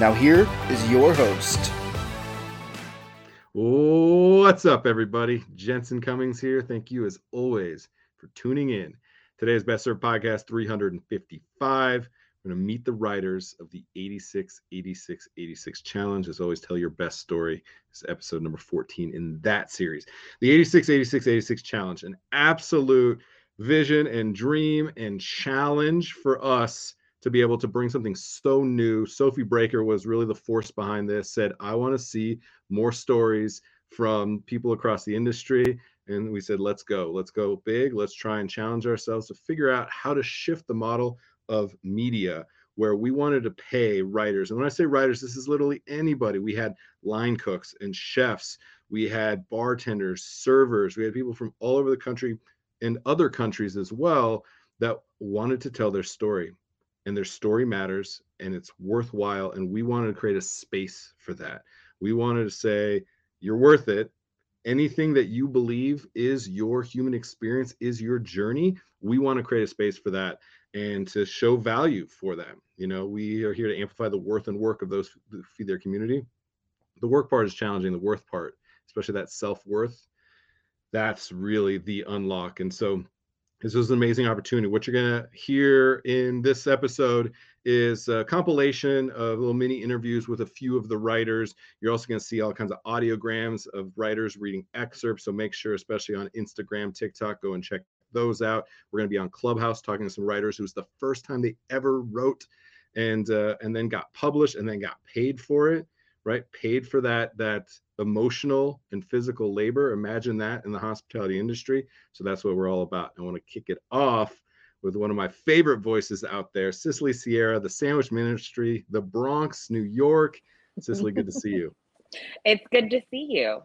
Now, here is your host. What's up, everybody? Jensen Cummings here. Thank you, as always, for tuning in. Today's Best Served Podcast 355. We're going to meet the writers of the 86 86 86 challenge. As always, tell your best story. This is episode number 14 in that series. The 86 86 86 challenge, an absolute vision and dream and challenge for us to be able to bring something so new. Sophie Breaker was really the force behind this, said, I want to see more stories from people across the industry. And we said, let's go, let's go big. Let's try and challenge ourselves to figure out how to shift the model of media where we wanted to pay writers. And when I say writers, this is literally anybody. We had line cooks and chefs, we had bartenders, servers, we had people from all over the country and other countries as well that wanted to tell their story and their story matters and it's worthwhile and we wanted to create a space for that. We wanted to say you're worth it. Anything that you believe is your human experience is your journey we want to create a space for that and to show value for them you know? We are here to amplify the worth and work of those who feed their community. The work part is challenging the worth part especially that self-worth that's really the unlock and so this was an amazing opportunity. What you're going to hear in this episode is a compilation of little mini interviews with a few of the writers. You're also going to see all kinds of audiograms of writers reading excerpts. So make sure, especially on Instagram, TikTok, go and check those out. We're going to be on Clubhouse talking to some writers who's the first time they ever wrote and uh, and then got published and then got paid for it right? Paid for that that emotional and physical labor. Imagine that in the hospitality industry. So that's what we're all about. I want to kick it off with one of my favorite voices out there cicely sierra the sandwich ministry the bronx new york. Cicely good to see you. It's good to see you.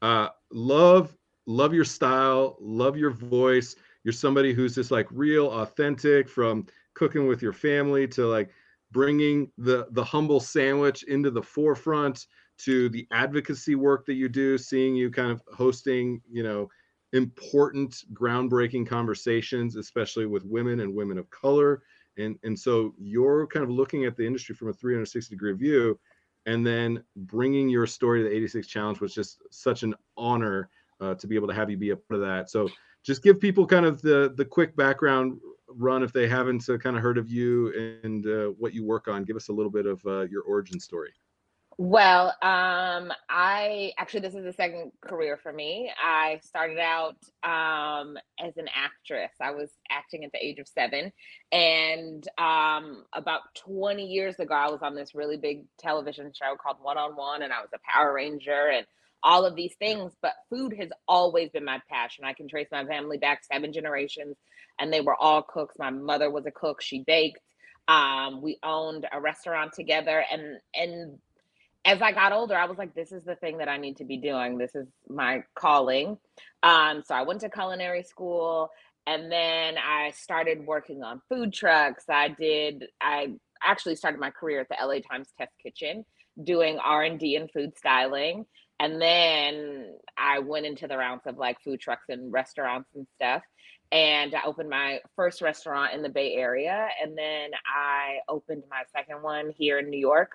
Uh love love your style love your voice. You're somebody who's just like real authentic from cooking with your family to like bringing the the humble sandwich into the forefront to the advocacy work that you do seeing you kind of hosting you know important groundbreaking conversations especially with women and women of color. And and so you're kind of looking at the industry from a 360 degree view and then bringing your story to the 86 challenge was just such an honor uh, to be able to have you be a part of that. So just give people kind of the the quick background run if they haven't uh, kind of heard of you and uh, what you work on. Give us a little bit of uh, your origin story. Well, um, I actually, this is the second career for me. I started out um, as an actress. I was acting at the age of seven. And um, about 20 years ago, I was on this really big television show called One on One, and I was a Power Ranger and all of these things. But food has always been my passion. I can trace my family back seven generations and they were all cooks. My mother was a cook; she baked. Um, we owned a restaurant together, and and as I got older, I was like, this is the thing that I need to be doing. This is my calling. Um, so I went to culinary school, and then I started working on food trucks. I did. I actually started my career at the LA Times Test Kitchen doing R&D and food styling. And then I went into the rounds of like food trucks and restaurants and stuff and I opened my first restaurant in the Bay Area, and then I opened my second one here in New York.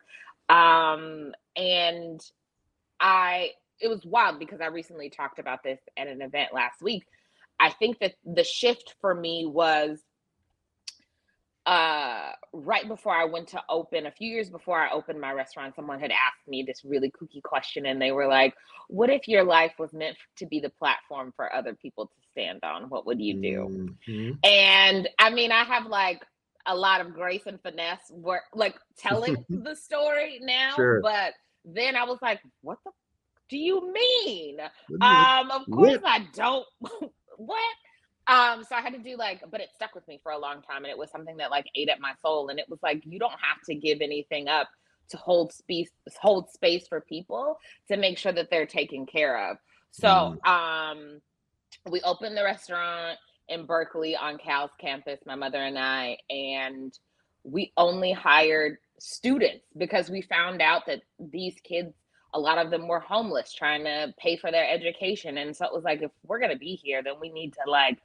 Um, and I it was wild because I recently talked about this at an event last week. I think that the shift for me was uh, right before I went to open, a few years before I opened my restaurant, someone had asked me this really kooky question, and they were like, "What if your life was meant to be the platform for other people to stand on? What would you do?" Mm-hmm. And I mean, I have like a lot of grace and finesse, work, like telling the story now, sure. but then I was like, "What the do you mean?" Um, of course I don't. what? Um, so I had to do like, but it stuck with me for a long time, and it was something that like ate at my soul. And it was like, you don't have to give anything up to hold space hold space for people to make sure that they're taken care of. So mm. um we opened the restaurant in Berkeley on Cal's campus, my mother and I, and we only hired students because we found out that these kids a lot of them were homeless trying to pay for their education and so it was like if we're going to be here then we need to like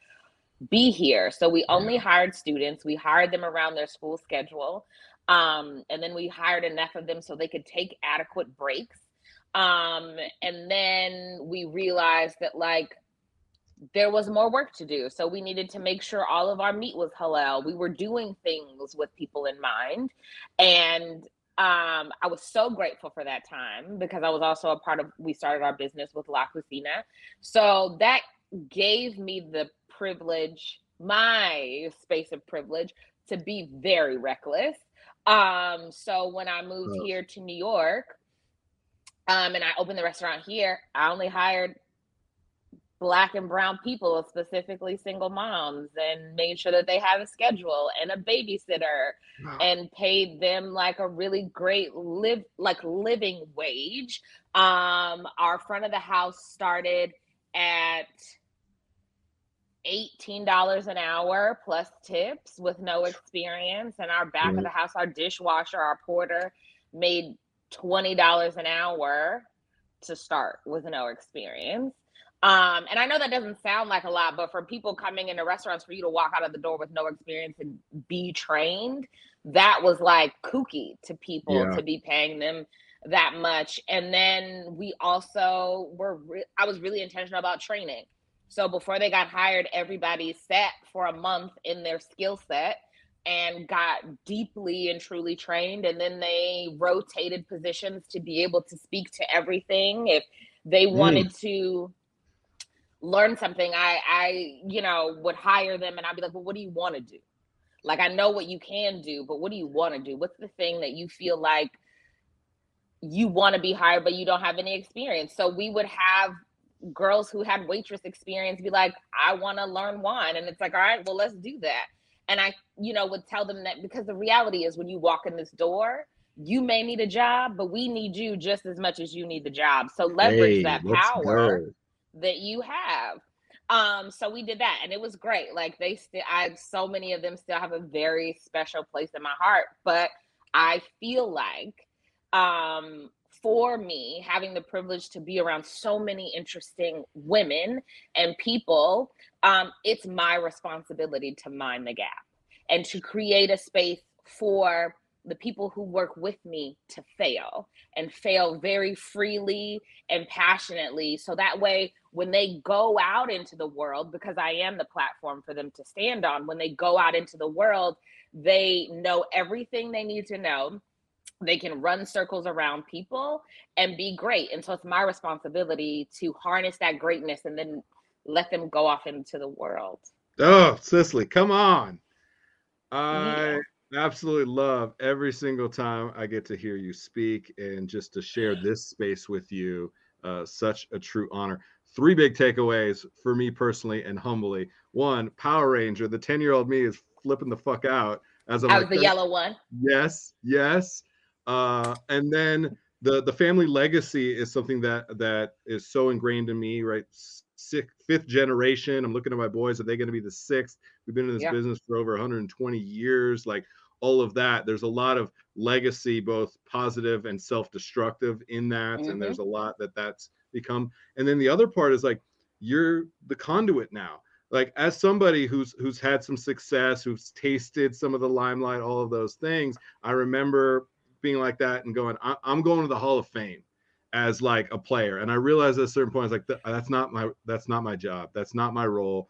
be here so we only hired students we hired them around their school schedule um, and then we hired enough of them so they could take adequate breaks um, and then we realized that like there was more work to do. So we needed to make sure all of our meat was halal. We were doing things with people in mind. And um, I was so grateful for that time because I was also a part of, we started our business with La Cocina. So that gave me the privilege, my space of privilege, to be very reckless. Um, so when I moved oh. here to New York, um, and I opened the restaurant here, I only hired black and brown people, specifically single moms, and made sure that they have a schedule and a babysitter wow. and paid them like a really great live like living wage. Um, our front of the house started at $18 an hour plus tips with no experience. And our back mm-hmm. of the house, our dishwasher, our porter made $20 an hour to start with no experience. Um, and I know that doesn't sound like a lot, but for people coming into restaurants, for you to walk out of the door with no experience and be trained, that was like kooky to people yeah. to be paying them that much. And then we also were, re- I was really intentional about training. So before they got hired, everybody sat for a month in their skill set and got deeply and truly trained. And then they rotated positions to be able to speak to everything. If they mm. wanted mm. to, learn something, I I you know would hire them and I'd be like, well, what do you want to do? Like I know what you can do, but what do you want to do? What's the thing that you feel like you want to be hired, but you don't have any experience? So we would have girls who had waitress experience be like, I want to learn wine. And it's like, all right, well, let's do that. And I, you know, would tell them that because the reality is when you walk in this door, you may need a job, but we need you just as much as you need the job. So leverage hey, that power. Go that you have. Um, so we did that and it was great. Like they still I so many of them still have a very special place in my heart, but I feel like um for me having the privilege to be around so many interesting women and people um it's my responsibility to mind the gap and to create a space for the people who work with me to fail and fail very freely and passionately. So that way, when they go out into the world, because I am the platform for them to stand on, when they go out into the world, they know everything they need to know. They can run circles around people and be great. And so it's my responsibility to harness that greatness and then let them go off into the world. Oh, Cicely, come on. I absolutely love every single time I get to hear you speak and just to share this space with you. Uh, such a true honor. Three big takeaways for me personally and humbly. One, Power Ranger, the 10 year old me is flipping the fuck out as I'm I was like, the yellow one. Yes, yes. Uh, and then the the family legacy is something that that is so ingrained in me, right? Sixth, fifth generation. I'm looking at my boys. Are they going to be the sixth? We've been in this yeah. business for over 120 years. Like all of that there's a lot of legacy both positive and self-destructive in that mm-hmm. and there's a lot that that's become and then the other part is like you're the conduit now like as somebody who's who's had some success who's tasted some of the limelight all of those things i remember being like that and going i'm going to the hall of fame as like a player and i realized at a certain point i was like that's not my that's not my job that's not my role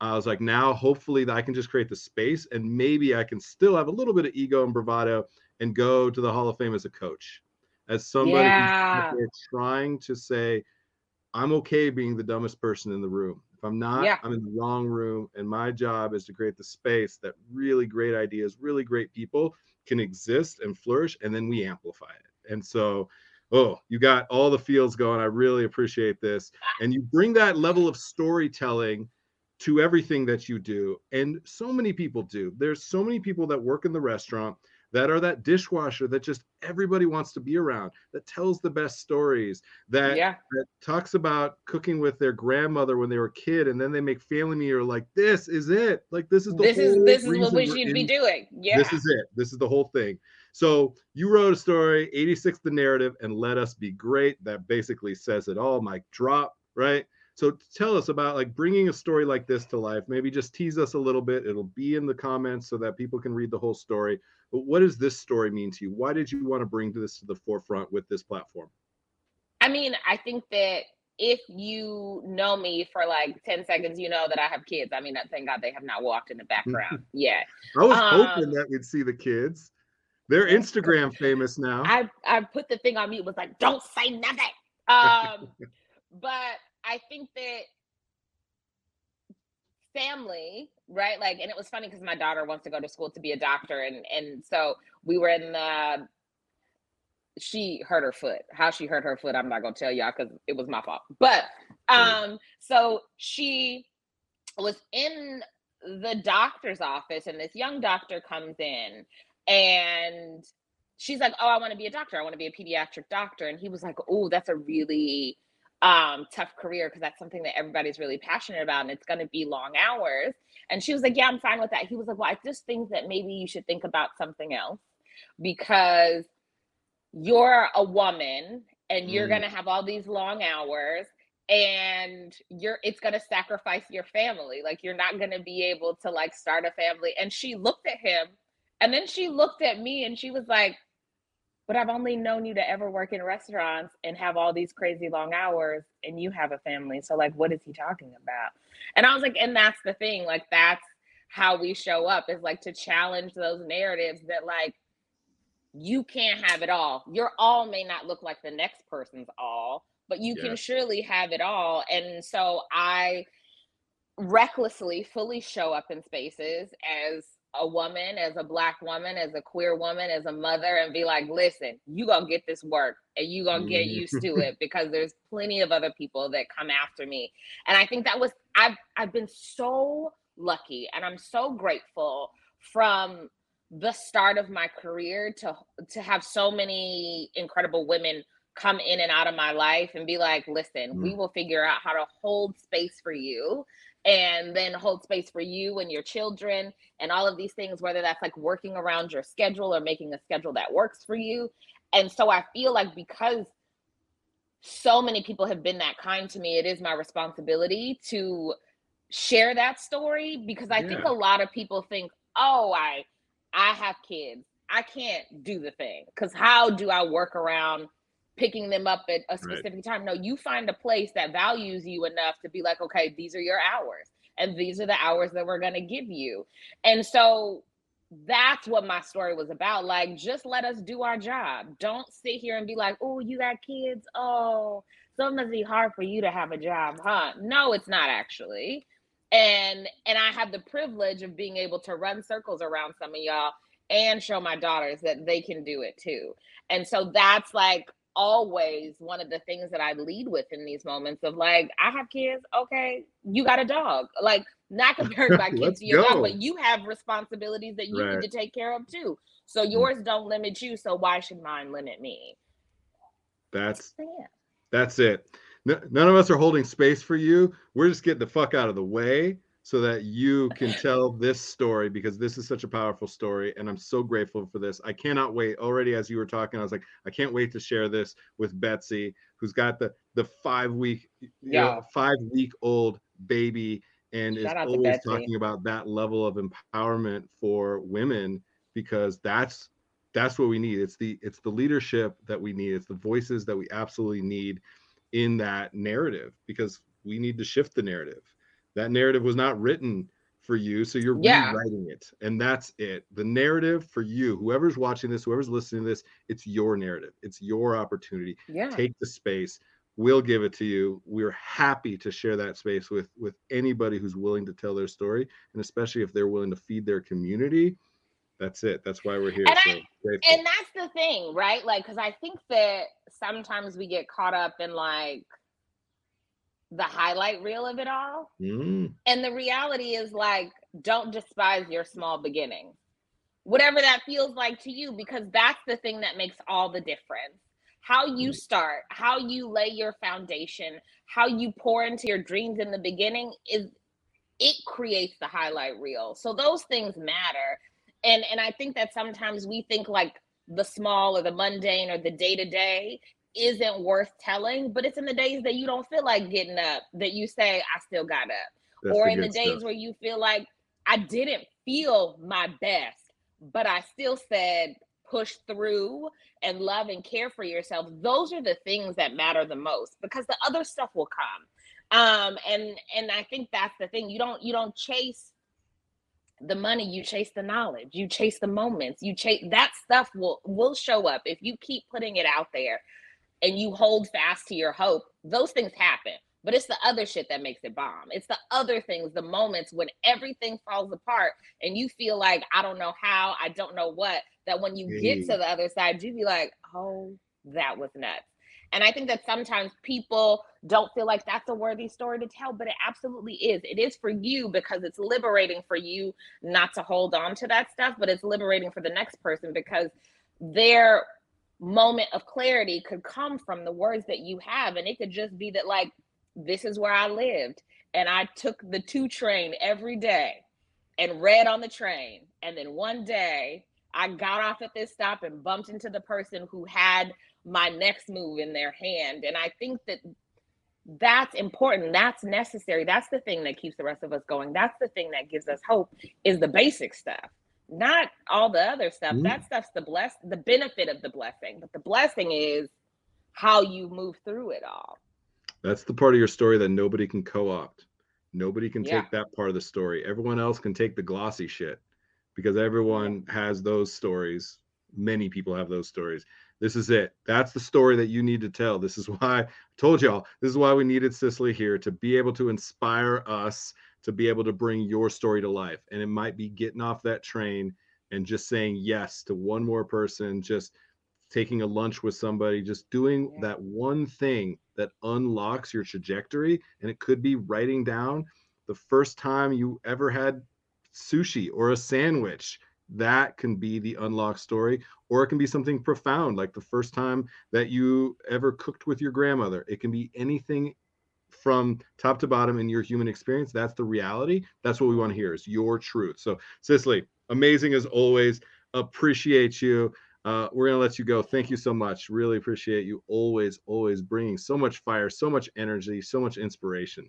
I was like, now hopefully that I can just create the space and maybe I can still have a little bit of ego and bravado and go to the Hall of Fame as a coach, as somebody yeah. trying to say, I'm okay being the dumbest person in the room. If I'm not, yeah. I'm in the wrong room. And my job is to create the space that really great ideas, really great people can exist and flourish, and then we amplify it. And so, oh, you got all the fields going. I really appreciate this. And you bring that level of storytelling to everything that you do. And so many people do. There's so many people that work in the restaurant that are that dishwasher that just everybody wants to be around, that tells the best stories, that, Yeah. that talks about cooking with their grandmother when they were a kid, and then they make family meal like this is it. Like this is the This is this is what we should be in- doing. Yeah. This is it. This is the whole thing. So you wrote a story, 86 the narrative, and let us be great. That basically says it all. Mike drop, right? So tell us about like bringing a story like this to life. Maybe just tease us a little bit. It'll be in the comments so that people can read the whole story. But what does this story mean to you? Why did you want to bring this to the forefront with this platform? I mean, I think that if you know me for like 10 seconds, you know that I have kids. I mean, thank God they have not walked in the background yet. I was Um, hoping that we'd see the kids. They're Instagram famous now. I I put the thing on mute was like, don't say nothing. Um, but I think that family, right? Like, and it was funny because my daughter wants to go to school to be a doctor, and and so we were in the. She hurt her foot. How she hurt her foot, I'm not gonna tell y'all because it was my fault. But um, so she was in the doctor's office, and this young doctor comes in, and she's like, "Oh, I want to be a doctor. I want to be a pediatric doctor." And he was like, "Oh, that's a really um tough career because that's something that everybody's really passionate about and it's going to be long hours." And she was like, "Yeah, I'm fine with that." He was like, "Well, I just think that maybe you should think about something else because you're a woman and you're Mm. going to have all these long hours and you're it's going to sacrifice your family like you're not going to be able to like start a family and she looked at him and then she looked at me and she was like but i've only known you to ever work in restaurants and have all these crazy long hours and you have a family so like what is he talking about? And i was like and that's the thing like that's how we show up is like to challenge those narratives that like you can't have it all. Your all may not look like the next person's all but you can surely have it all. And so i recklessly fully show up in spaces as a woman as a black woman as a queer woman as a mother and be like listen you gonna get this work and you gonna get Mhm. used to it because there's plenty of other people that come after me and i think that was i've i've been so lucky and i'm so grateful from the start of my career to to have so many incredible women come in and out of my life and be like listen we will figure out how to hold space for you and then hold space for you and your children and all of these things whether that's like working around your schedule or making a schedule that works for you. And so i feel like because so many people have been that kind to me it is my responsibility to share that story because i think a lot of people think oh i i have kids. I can't do the thing. Because how do i work around picking them up at a specific time. No you find a place that values you enough to be like okay these are your hours and these are the hours that we're going to give you. And so that's what my story was about. Like just let us do our job. Don't sit here and be like oh you got kids? Oh so it must be hard for you to have a job huh? No it's not actually. And and i have the privilege of being able to run circles around some of y'all and show my daughters that they can do it too. And so that's like always one of the things that i lead with in these moments of like i have kids okay you got a dog like not comparing my kids to your go. dog but you have responsibilities that you Right. need to take care of too so mm. yours don't limit you so why should mine limit me That's yeah That's it. N- none of us are holding space for you. We're just getting the fuck out of the way so that you can tell this story because this is such a powerful story. And I'm so grateful for this. I cannot wait. Already, as you were talking, I was like, I can't wait to share this with Betsy, who's got the the five week, you know, Yeah. five week old baby and Shout is always talking about that level of empowerment for women because that's that's what we need it's the it's the leadership that we need it's the voices that we absolutely need in that narrative because we need to shift the narrative that narrative was not written for you so you're Yeah. rewriting it and that's it. The narrative for you whoever's watching this whoever's listening to this it's your narrative. It's your opportunity. Yeah. Take the space. We'll give it to you. We're happy to share that space with with anybody who's willing to tell their story and especially if they're willing to feed their community that's it. That's why we're here And so grateful. and that's the thing right? Like because i think that sometimes we get caught up in like the highlight reel of it all Mm, and the reality is like don't despise your small beginning, whatever that feels like to you, because that's the thing that makes all the difference. How you start, how you lay your foundation, how you pour into your dreams in the beginning is it creates the highlight reel. So those things matter. And and I think that sometimes we think like the small or the mundane or the day to day isn't worth telling, but it's in the days that you don't feel like getting up that you say, I still got up. That's or the in the days stuff. where you feel like I didn't feel my best, but I still said, push through and love and care for yourself. Those are the things that matter the most because the other stuff will come. Um, and and I think that's the thing. You don't you don't chase the money you chase the knowledge you chase the moments you chase that stuff will will show up if you keep putting it out there and you hold fast to your hope those things happen. But it's the other shit that makes it bomb. It's the other things the moments when everything falls apart and you feel like i don't know how i don't know what that when you get to the other side you be like oh that was nuts. And I think that sometimes people don't feel like that's a worthy story to tell, but it absolutely is. It is for you because it's liberating for you not to hold on to that stuff, but it's liberating for the next person because their moment of clarity could come from the words that you have. And it could just be that, like, this is where I lived. And I took the two train every day and read on the train. And then one day I got off at this stop and bumped into the person who had my next move in their hand. And I think that that's important. That's necessary. That's the thing that keeps the rest of us going. That's the thing that gives us hope is the basic stuff, not all the other stuff. Mm. That stuff's the bless, the benefit of the blessing. But the blessing is how you move through it all. That's the part of your story that nobody can co-opt. Nobody can yeah. take that part of the story. Everyone else can take the glossy shit because everyone has those stories. Many people have those stories. This is it. That's the story that you need to tell. This is why I told y'all. This is why we needed Cicely here to be able to inspire us to be able to bring your story to life. And it might be getting off that train and just saying yes to one more person, just taking a lunch with somebody, just doing yeah. that one thing that unlocks your trajectory. And it could be writing down the first time you ever had sushi or a sandwich that can be the unlock story or it can be something profound like the first time that you ever cooked with your grandmother it can be anything from top to bottom in your human experience that's the reality that's what we want to hear is your truth so cicely amazing as always appreciate you uh, we're going to let you go thank you so much really appreciate you always always bringing so much fire so much energy so much inspiration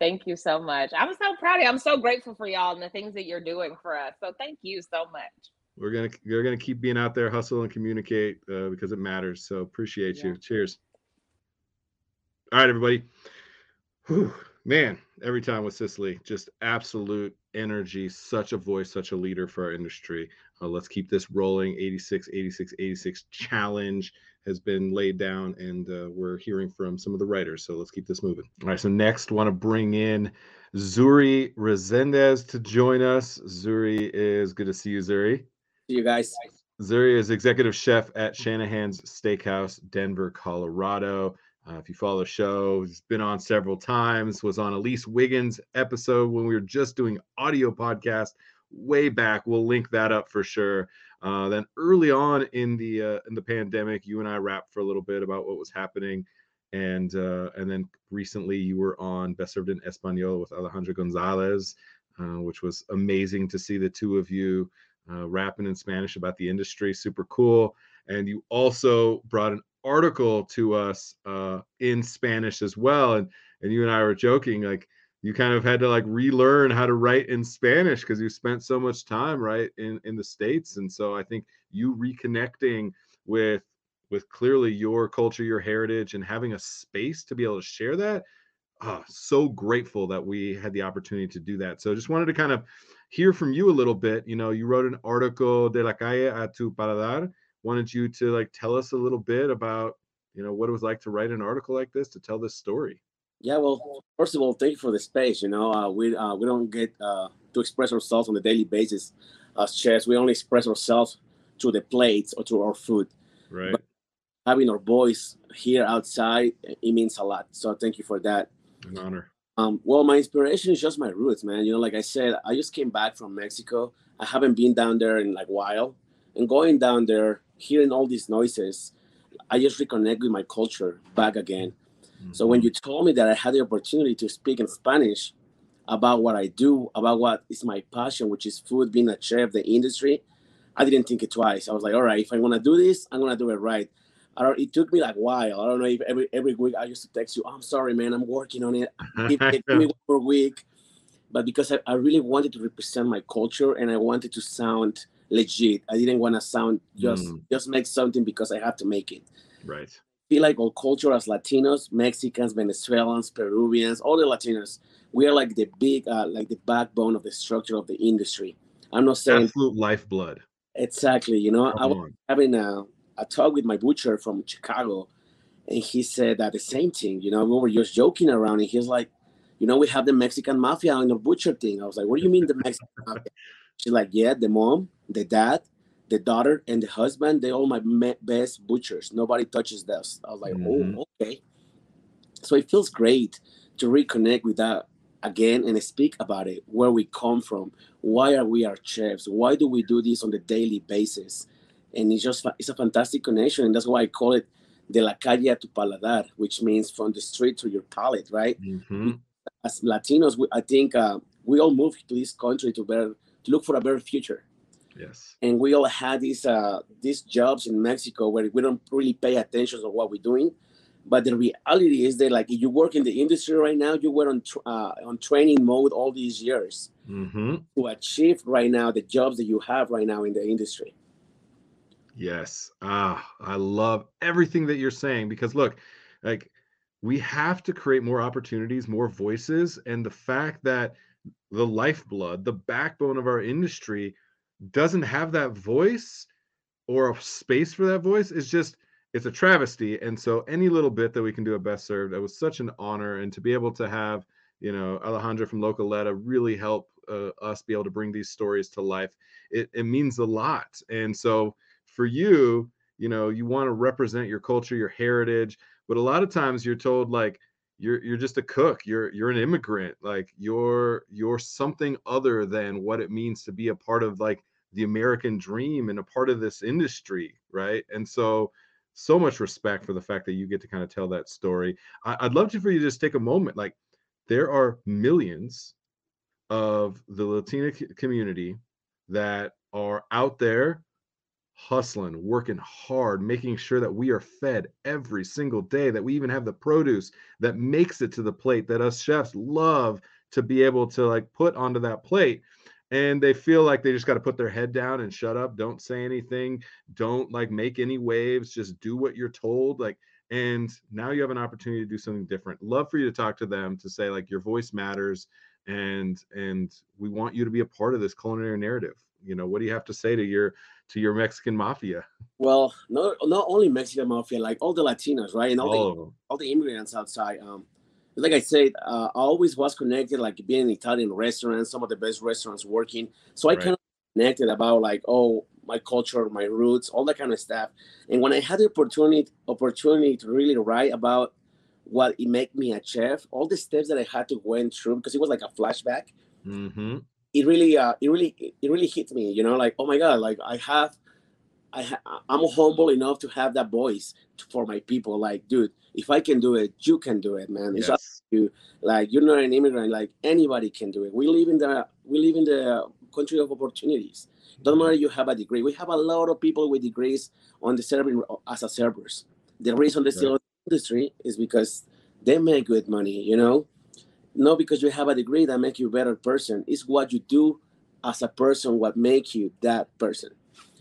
Thank you so much. I'm so proud of you. I'm so grateful for y'all and the things that you're doing for us. So thank you so much. We're gonna we're gonna keep being out there, hustle and communicate uh, because it matters. So appreciate yeah. you. Cheers. All right, everybody. Whew. Man, every time with Cicely, just absolute energy, such a voice, such a leader for our industry. Uh, let's keep this rolling. 86, 86, 86 challenge has been laid down, and uh, we're hearing from some of the writers. So let's keep this moving. All right. So next, want to bring in Zuri Resendez to join us. Zuri is good to see you, Zuri. See you guys. Zuri is executive chef at Shanahan's Steakhouse, Denver, Colorado. Uh, if you follow the show, he's been on several times. Was on Elise Wiggins episode when we were just doing audio podcast way back. We'll link that up for sure. Uh, then early on in the uh, in the pandemic, you and I rapped for a little bit about what was happening, and uh, and then recently you were on Best Served in Espanol with Alejandro Gonzalez, uh, which was amazing to see the two of you uh, rapping in Spanish about the industry. Super cool. And you also brought an article to us uh, in Spanish as well, and and you and I were joking like you kind of had to like relearn how to write in Spanish because you spent so much time right in in the states and so I think you reconnecting with with clearly your culture your heritage and having a space to be able to share that oh, so grateful that we had the opportunity to do that. So just wanted to kind of hear from you a little bit you know you wrote an article de la calle a tu paladar wanted you to like tell us a little bit about you know what it was like to write an article like this to tell this story yeah, well, first of all, thank you for the space. You know, uh, we uh, we don't get uh, to express ourselves on a daily basis as chefs. We only express ourselves through the plates or through our food. Right. But having our voice here outside, it means a lot. So thank you for that. An honor. Um, well, my inspiration is just my roots, man. You know, like I said, I just came back from Mexico. I haven't been down there in like a while, and going down there, hearing all these noises, I just reconnect with my culture back again. Mm-hmm. So when mm-hmm. you told me that I had the opportunity to speak in Spanish about what I do, about what is my passion, which is food, being a chef, the industry, I didn't think it twice. I was like, all right, if I want to do this, I'm gonna do it right. I don't. It took me like a while. I don't know if every every week I used to text you. Oh, I'm sorry, man. I'm working on it. Give, give me one more week. But because I, I really wanted to represent my culture and I wanted to sound legit. I didn't want to sound just mm. just make something because I have to make it. Right. I feel like all culture as Latinos, Mexicans, Venezuelans, Peruvians, all the Latinos, we are like the big, uh, like the backbone of the structure of the industry. I'm not saying absolute lifeblood. Exactly. You know, Come I was on. having a, a talk with my butcher from Chicago, and he said that the same thing. You know, we were just joking around, and he's like, you know, we have the Mexican mafia on the butcher thing. I was like, what do you mean the Mexican mafia? She's like, yeah, the mom, the dad, the daughter, and the husband, they all my best butchers. Nobody touches this. I was like, oh, mm-hmm. oh, okay. So it feels great to reconnect with that again and speak about it, where we come from, why are we our chefs, why do we do this on the daily basis, and it's just it's a fantastic connection, and that's why I call it de la calle a tu paladar, which means from the street to your palate, right? Mm-hmm. As Latinos, we, I think uh, we all moved to this country to better to look for a better future. Yes. And we all had these uh, these jobs in Mexico where we don't really pay attention to what we're doing. But the reality is that, like, if you work in the industry right now, you were on uh, on training mode all these years mm-hmm. to achieve right now the jobs that you have right now in the industry. Yes. Ah, I love everything that you're saying because look, like we have to create more opportunities, more voices, and the fact that the lifeblood, the backbone of our industry doesn't have that voice or a space for that voice is just it's a travesty. And so any little bit that we can do at Best Served, it was such an honor. And to be able to have, you know, Alejandra from Localetta really help uh, us be able to bring these stories to life, it, it means a lot. And so for you, you know, you want to represent your culture, your heritage, but a lot of times you're told like, you're you're just a cook you're you're an immigrant like you're you're something other than what it means to be a part of like the american dream and a part of this industry right and so so much respect for the fact that you get to kind of tell that story. I, would love to for you to just take a moment. Like, there are millions of the Latina community that are out there hustling, working hard, making sure that we are fed every single day, that we even have the produce that makes it to the plate that us chefs love to be able to like put onto that plate. And they feel like they just got to put their head down and shut up don't say anything don't like make any waves just do what you're told like and now you have an opportunity to do something different. Love for you to talk to them to say like your voice matters and and we want you to be a part of this culinary narrative. You know what do you have to say to your to your mexican mafia well not not only mexican mafia like all the latinos right and all, the all the immigrants outside um like I said, uh, I always was connected, like being in Italian restaurants, some of the best restaurants working. So I right. kind of connected about like, oh, my culture, my roots, all that kind of stuff. And when I had the opportunity opportunity to really write about what it made me a chef, all the steps that I had to went through, because it was like a flashback. Mm-hmm. It really, uh, it really, it really hit me. You know, like oh my god, like I have, I ha- I'm humble enough to have that voice for my people. Like, dude, if I can do it, you can do it, man. It's up to you. Like you're not an immigrant. Like anybody can do it. We live in the we live in the country of opportunities. Don't matter you have a degree. We have a lot of people with degrees on the serving as a servers. The reason they still right. in the industry is because they make good money. You know, not because you have a degree that make you a better person. It's what you do as a person what make you that person.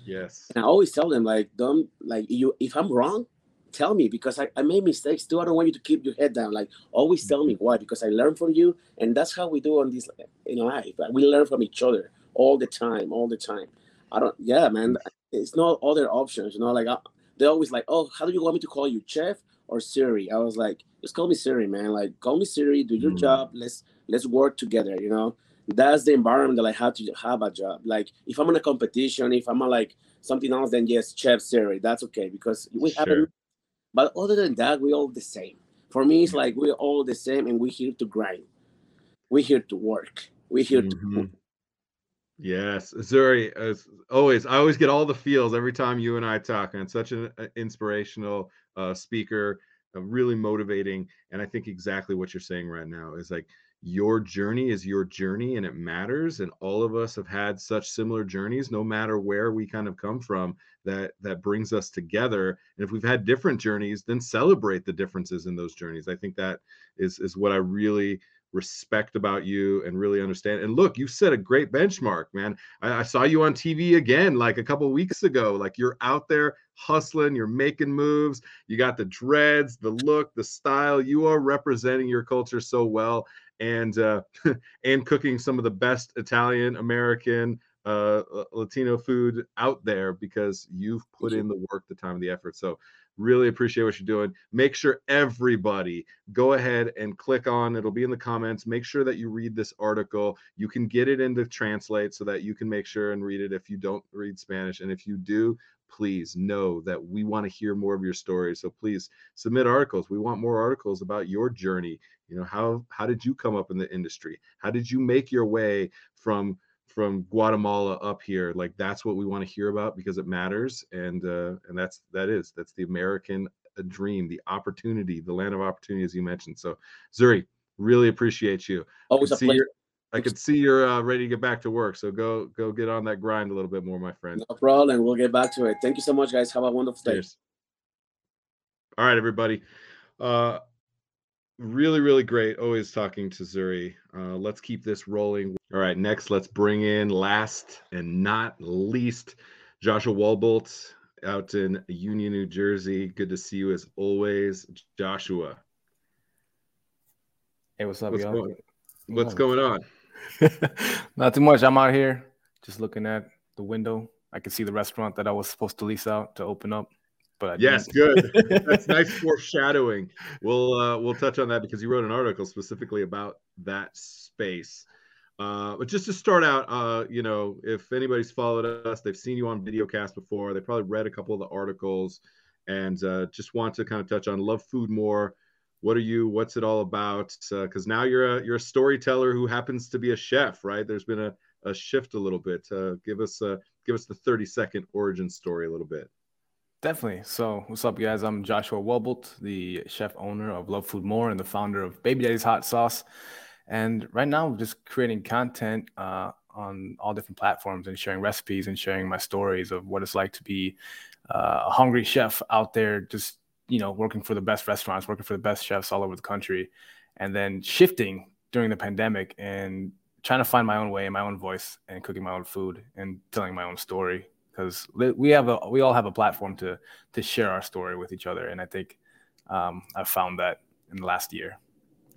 Yes. And I always tell them like, don't like you. If I'm wrong, tell me because I, I made mistakes too. I don't want you to keep your head down. Like always tell me why because I learn from you, and that's how we do on this in life. We learn from each other all the time, all the time. I don't. Yeah, man. It's not other options. You know, like I, they're always like, oh, how do you want me to call you, Chef or Zuri? I was like, just call me Zuri, man. Like call me Zuri. Do your mm. job. Let's let's work together. You know. That's the environment that I have to have a job. Like if I'm in a competition, if I'm a, like something else, then yes, Chef Zuri, that's okay because we sure. haven't but other than that, we're all the same. For me, it's like we're all the same and we're here to grind. we're here to work. We're here mm-hmm. to. Yes, Zuri, as always, I always get all the feels every time you and I talk. And such an inspirational uh, speaker, uh, really motivating. And I think exactly what you're saying right now is like your journey is your journey and it matters and all of us have had such similar journeys no matter where we kind of come from that that brings us together and if we've had different journeys then celebrate the differences in those journeys i think that is is what i really respect about you and really understand. And look, you set a great benchmark, man. I, I saw you on TV again like a couple weeks ago. Like you're out there hustling, you're making moves, you got the dreads, the look, the style. You are representing your culture so well and uh, and cooking some of the best Italian American uh, Latino food out there because you've put in the work, the time, the effort. So Really appreciate what you're doing. Make sure everybody go ahead and click on it'll be in the comments. Make sure that you read this article. You can get it into translate so that you can make sure and read it if you don't read Spanish. And if you do, please know that we want to hear more of your stories. So please submit articles. We want more articles about your journey. You know, how how did you come up in the industry? How did you make your way from from Guatemala up here. Like that's what we want to hear about because it matters, and uh, and that's that is that's the American uh, dream, the opportunity, the land of opportunity, as you mentioned. So, Zuri, really appreciate you. Always a pleasure. I could see you're uh, ready to get back to work. So go go get on that grind a little bit more, my friend. No problem. We'll get back to it. Thank you so much, guys. Have a wonderful day. Cheers. All right, everybody. Uh, really, really great. Always talking to Zuri. Uh, let's keep this rolling. All right, next, let's bring in last and not least Joshua Walbolt out in Union, New Jersey. Good to see you as always, Joshua. Hey, what's up, what's y'all? Going, what's going on? not too much. I'm out here just looking at the window. I can see the restaurant that I was supposed to lease out to open up but yes, good. That's nice foreshadowing. We'll uh, we'll touch on that because you wrote an article specifically about that space. Uh, but just to start out, uh, you know, if anybody's followed us, they've seen you on videocast before. They probably read a couple of the articles, and uh, just want to kind of touch on love food more. What are you? What's it all about? Because uh, now you're a you're a storyteller who happens to be a chef, right? There's been a, a shift a little bit. Uh, give us uh, give us the 30 second origin story a little bit. Definitely. So, what's up, guys? I'm Joshua Walbolt, the chef owner of Love Food More and the founder of Baby Daddy's Hot Sauce. And right now, I'm just creating content uh, on all different platforms and sharing recipes and sharing my stories of what it's like to be uh, a hungry chef out there, just you know, working for the best restaurants, working for the best chefs all over the country, and then shifting during the pandemic and trying to find my own way and my own voice and cooking my own food and telling my own story because we have a we all have a platform to to share our story with each other, and I think um, I've found that in the last year.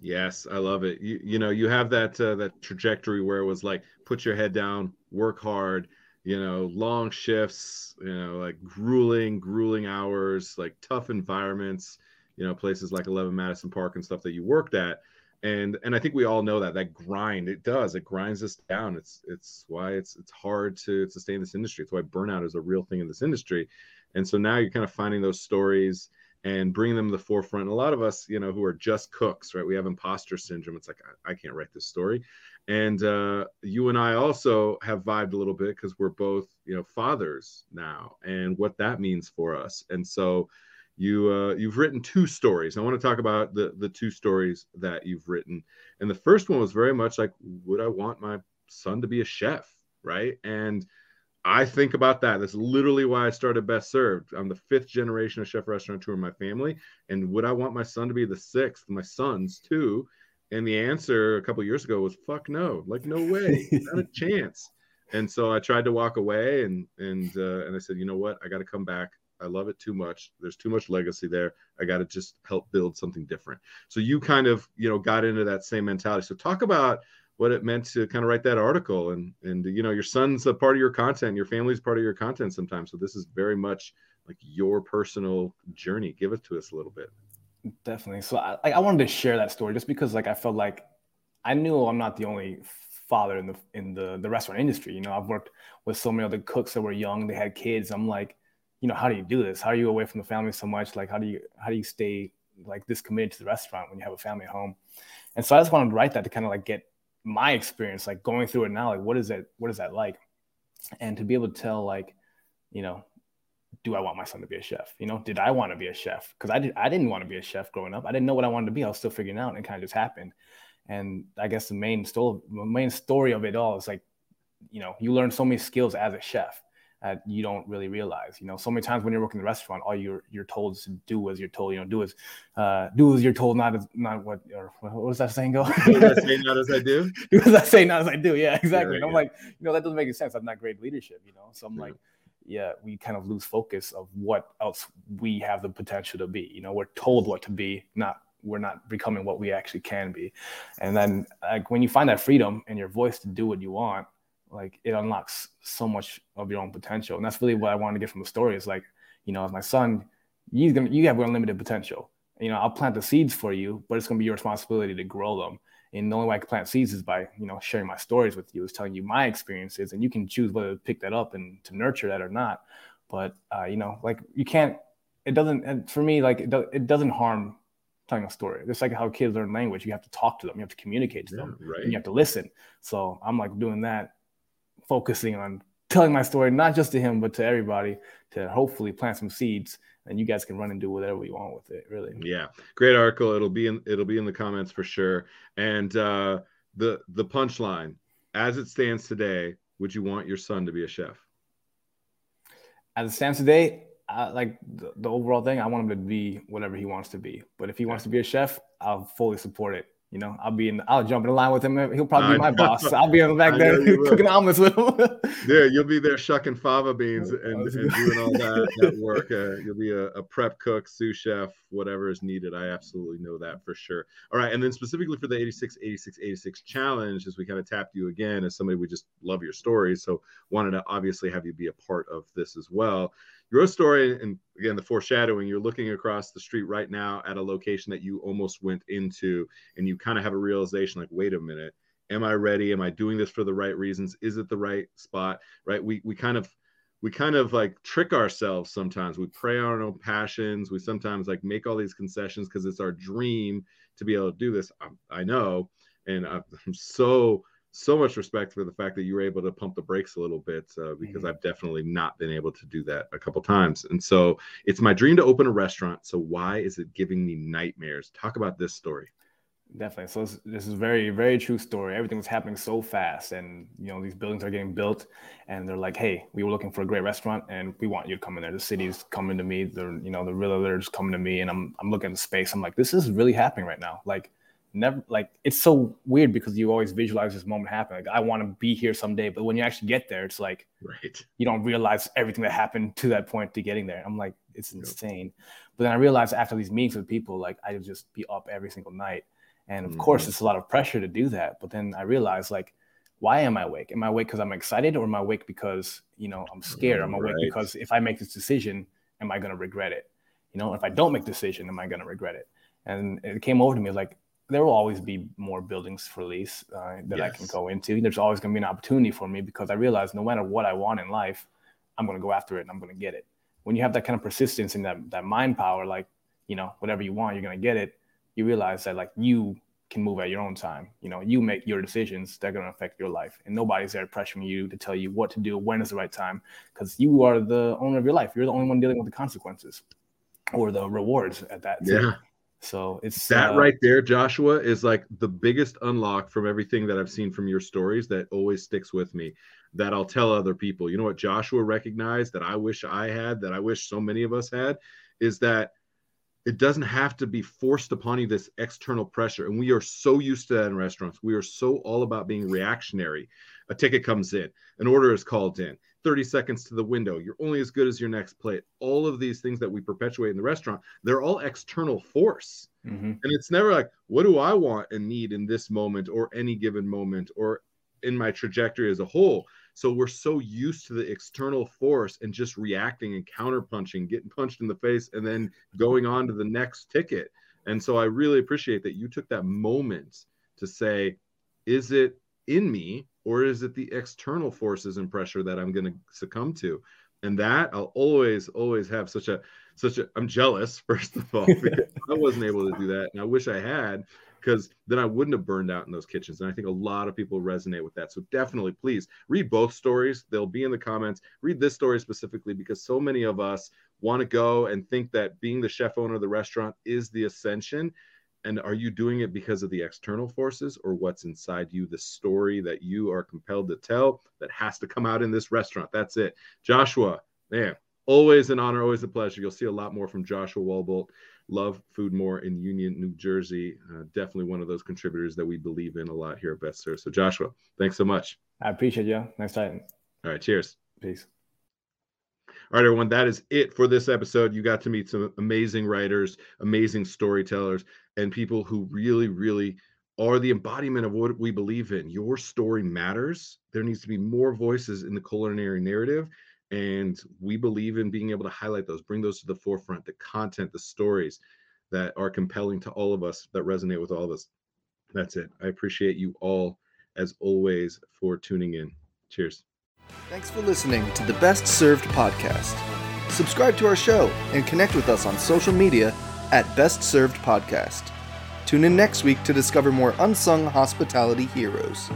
Yes, I love it. You you know you have that uh, that trajectory where it was like put your head down, work hard, you know, long shifts, you know, like grueling, grueling hours, like tough environments, you know, places like 11 Madison Park and stuff that you worked at and and I think we all know that that grind it does it grinds us down. It's it's why it's it's hard to sustain this industry. It's why burnout is a real thing in this industry. And so now you're kind of finding those stories and bringing them to the forefront. A lot of us, you know, who are just cooks, right? We have imposter syndrome. It's like I, I can't write this story. And uh, you and I also have vibed a little bit because we're both, you know, fathers now, and what that means for us. And so you uh, you've written two stories. I want to talk about the the two stories that you've written. And the first one was very much like, would I want my son to be a chef, right? And I think about that. That's literally why I started Best Served. I'm the fifth generation of chef restaurateur in my family, and would I want my son to be the sixth? My sons too. And the answer a couple years ago was fuck no, like no way, not a chance. And so I tried to walk away, and and uh, and I said, you know what, I got to come back. I love it too much. There's too much legacy there. I got to just help build something different. So you kind of, you know, got into that same mentality. So talk about what it meant to kind of write that article and and you know your son's a part of your content your family's part of your content sometimes so this is very much like your personal journey give it to us a little bit definitely so i like i wanted to share that story just because like i felt like i knew i'm not the only father in the in the the restaurant industry you know i've worked with so many other cooks that were young they had kids i'm like you know, how do you do this? How are you away from the family so much? Like, how do you how do you stay like this committed to the restaurant when you have a family at home? And so I just wanted to write that to kind of like get my experience, like going through it now, like what is that? What is that like? And to be able to tell, like, you know, do I want my son to be a chef? You know, did I want to be a chef? Because I did. I didn't want to be a chef growing up. I didn't know what I wanted to be. I was still figuring out, and it kind of just happened. And I guess the main story, main story of it all is like, you know, you learn so many skills as a chef that you don't really realize. You know, so many times when you're working in the restaurant, all you're you're told to do as you're told. You know, do as uh, do as you're told, not as not what or what was that saying go? do as I say, not as I do. do as I say, not as I do. Yeah, exactly. Yeah, and I'm like, you know, that doesn't make any sense. I'm not great leadership. You know, so I'm yeah. like. Yeah, we kind of lose focus of what else we have the potential to be. You know, we're told what to be, not we're not becoming what we actually can be. And then like when you find that freedom and your voice to do what you want, like it unlocks so much of your own potential. And that's really what I wanted to get from the story is like, you know, as my son, he's gonna you have unlimited potential. You know, I'll plant the seeds for you, but it's gonna be your responsibility to grow them. And the only way I can plant seeds is by, you know, sharing my stories with you, is telling you my experiences, and you can choose whether to pick that up and to nurture that or not. But uh, you know, like you can't. It doesn't. For me, like it, do, it doesn't harm telling a story. It's like how kids learn language. You have to talk to them. You have to communicate to them. right. And you have to listen. So I'm like doing that, focusing on telling my story, not just to him, but to everybody to hopefully plant some seeds and you guys can run and do whatever you want with it really. Yeah. Great article. It'll be in it'll be in the comments for sure. And uh the the punchline as it stands today would you want your son to be a chef? As it stands today I, like the, the, overall thing, I want him to be whatever he wants to be. But if he wants to be a chef, I'll fully support it. You know, I'll be in. I'll jump in line with him. He'll probably be my boss. I'll be in the back there cooking omelets with him. yeah, you'll be there shucking fava beans and, and doing all that, that work. Uh, you'll be a, a, prep cook, sous chef, whatever is needed. I absolutely know that for sure. All right, and then specifically for the 86, 86, 86 challenge, as we kind of tapped you again as somebody we just love your stories, so wanted to obviously have you be a part of this as well your story and again the foreshadowing you're looking across the street right now at a location that you almost went into and you kind of have a realization like wait a minute. Am i ready? Am i doing this for the right reasons? Is it the right spot? Right? We we kind of we kind of like trick ourselves sometimes. We prey on our own passions. We sometimes like make all these concessions because it's our dream to be able to do this. I, I know and i'm so so much respect for the fact that you were able to pump the brakes a little bit uh, because mm-hmm. I've definitely not been able to do that a couple times. And so it's my dream to open a restaurant. So why is it giving me nightmares? Talk about this story. Definitely. So this, this is very, very true story. Everything was happening so fast, and you know these buildings are getting built, and they're like, "Hey, we were looking for a great restaurant, and we want you to come in there." The city's coming to me. The you know the realtors coming to me, and I'm I'm looking at the space. I'm like, this is really happening right now. Like never like it's so weird because you always visualize this moment happen. Like I want to be here someday, but when you actually get there, it's like right. You don't realize everything that happened to that point to getting there. I'm like, it's insane. But then I realized after these meetings with people, like I would just be up every single night. And of mm-hmm. course, it's a lot of pressure to do that. But then I realized like, why am I awake? Am I awake because I'm excited, or am I awake because you know I'm scared? I'm awake right. because if I make this decision, am I going to regret it? You know, if I don't make the decision, am I going to regret it? And it came over to me like there will always be more buildings for lease uh, that yes. I can go into. There's always going to be an opportunity for me because I realize no matter what I want in life, I'm going to go after it and I'm going to get it. When you have that kind of persistence and that that mind power, like you know, whatever you want, you're going to get it. You realize that like you can move at your own time. You know, you make your decisions that are going to affect your life, and nobody's there pressuring you to tell you what to do, when is the right time, because you are the owner of your life. You're the only one dealing with the consequences or the rewards at that. Yeah. So it's that uh, right there, Joshua, is like the biggest unlock from everything that I've seen from your stories that always sticks with me. That I'll tell other people. You know what Joshua recognized that I wish I had, that I wish so many of us had, is that it doesn't have to be forced upon you this external pressure. And we are so used to that in restaurants. We are so all about being reactionary. A ticket comes in, an order is called in, 30 seconds to the window. You're only as good as your next plate. All of these things that we perpetuate in the restaurant, they're all external force. Mm-hmm. And it's never like, what do I want and need in this moment or any given moment or in my trajectory as a whole? So we're so used to the external force and just reacting and counterpunching, getting punched in the face, and then going on to the next ticket. And so I really appreciate that you took that moment to say, is it in me or is it the external forces and pressure that I'm going to succumb to? And that I'll always, always have such a, such a, I'm jealous, first of all, because I wasn't able to do that. And I wish I had, because then I wouldn't have burned out in those kitchens. And I think a lot of people resonate with that. So definitely, please read both stories. They'll be in the comments. Read this story specifically because so many of us want to go and think that being the chef owner of the restaurant is the ascension. And are you doing it because of the external forces or what's inside you, the story that you are compelled to tell that has to come out in this restaurant? That's it. Joshua, man, always an honor, always a pleasure. You'll see a lot more from Joshua Walbolt. Love Food More in Union, New Jersey. Uh, definitely one of those contributors that we believe in a lot here at Best Served. So, Joshua, thanks so much. I appreciate you. Nice time. All right. Cheers. Peace. All right, everyone, that is it for this episode. You got to meet some amazing writers, amazing storytellers, and people who really, really are the embodiment of what we believe in. Your story matters. There needs to be more voices in the culinary narrative. And we believe in being able to highlight those, bring those to the forefront, the content, the stories that are compelling to all of us, that resonate with all of us. That's it. I appreciate you all, as always, for tuning in. Cheers. Thanks for listening to the Best Served podcast. Subscribe to our show and connect with us on social media at Best Served Podcast. Tune in next week to discover more unsung hospitality heroes.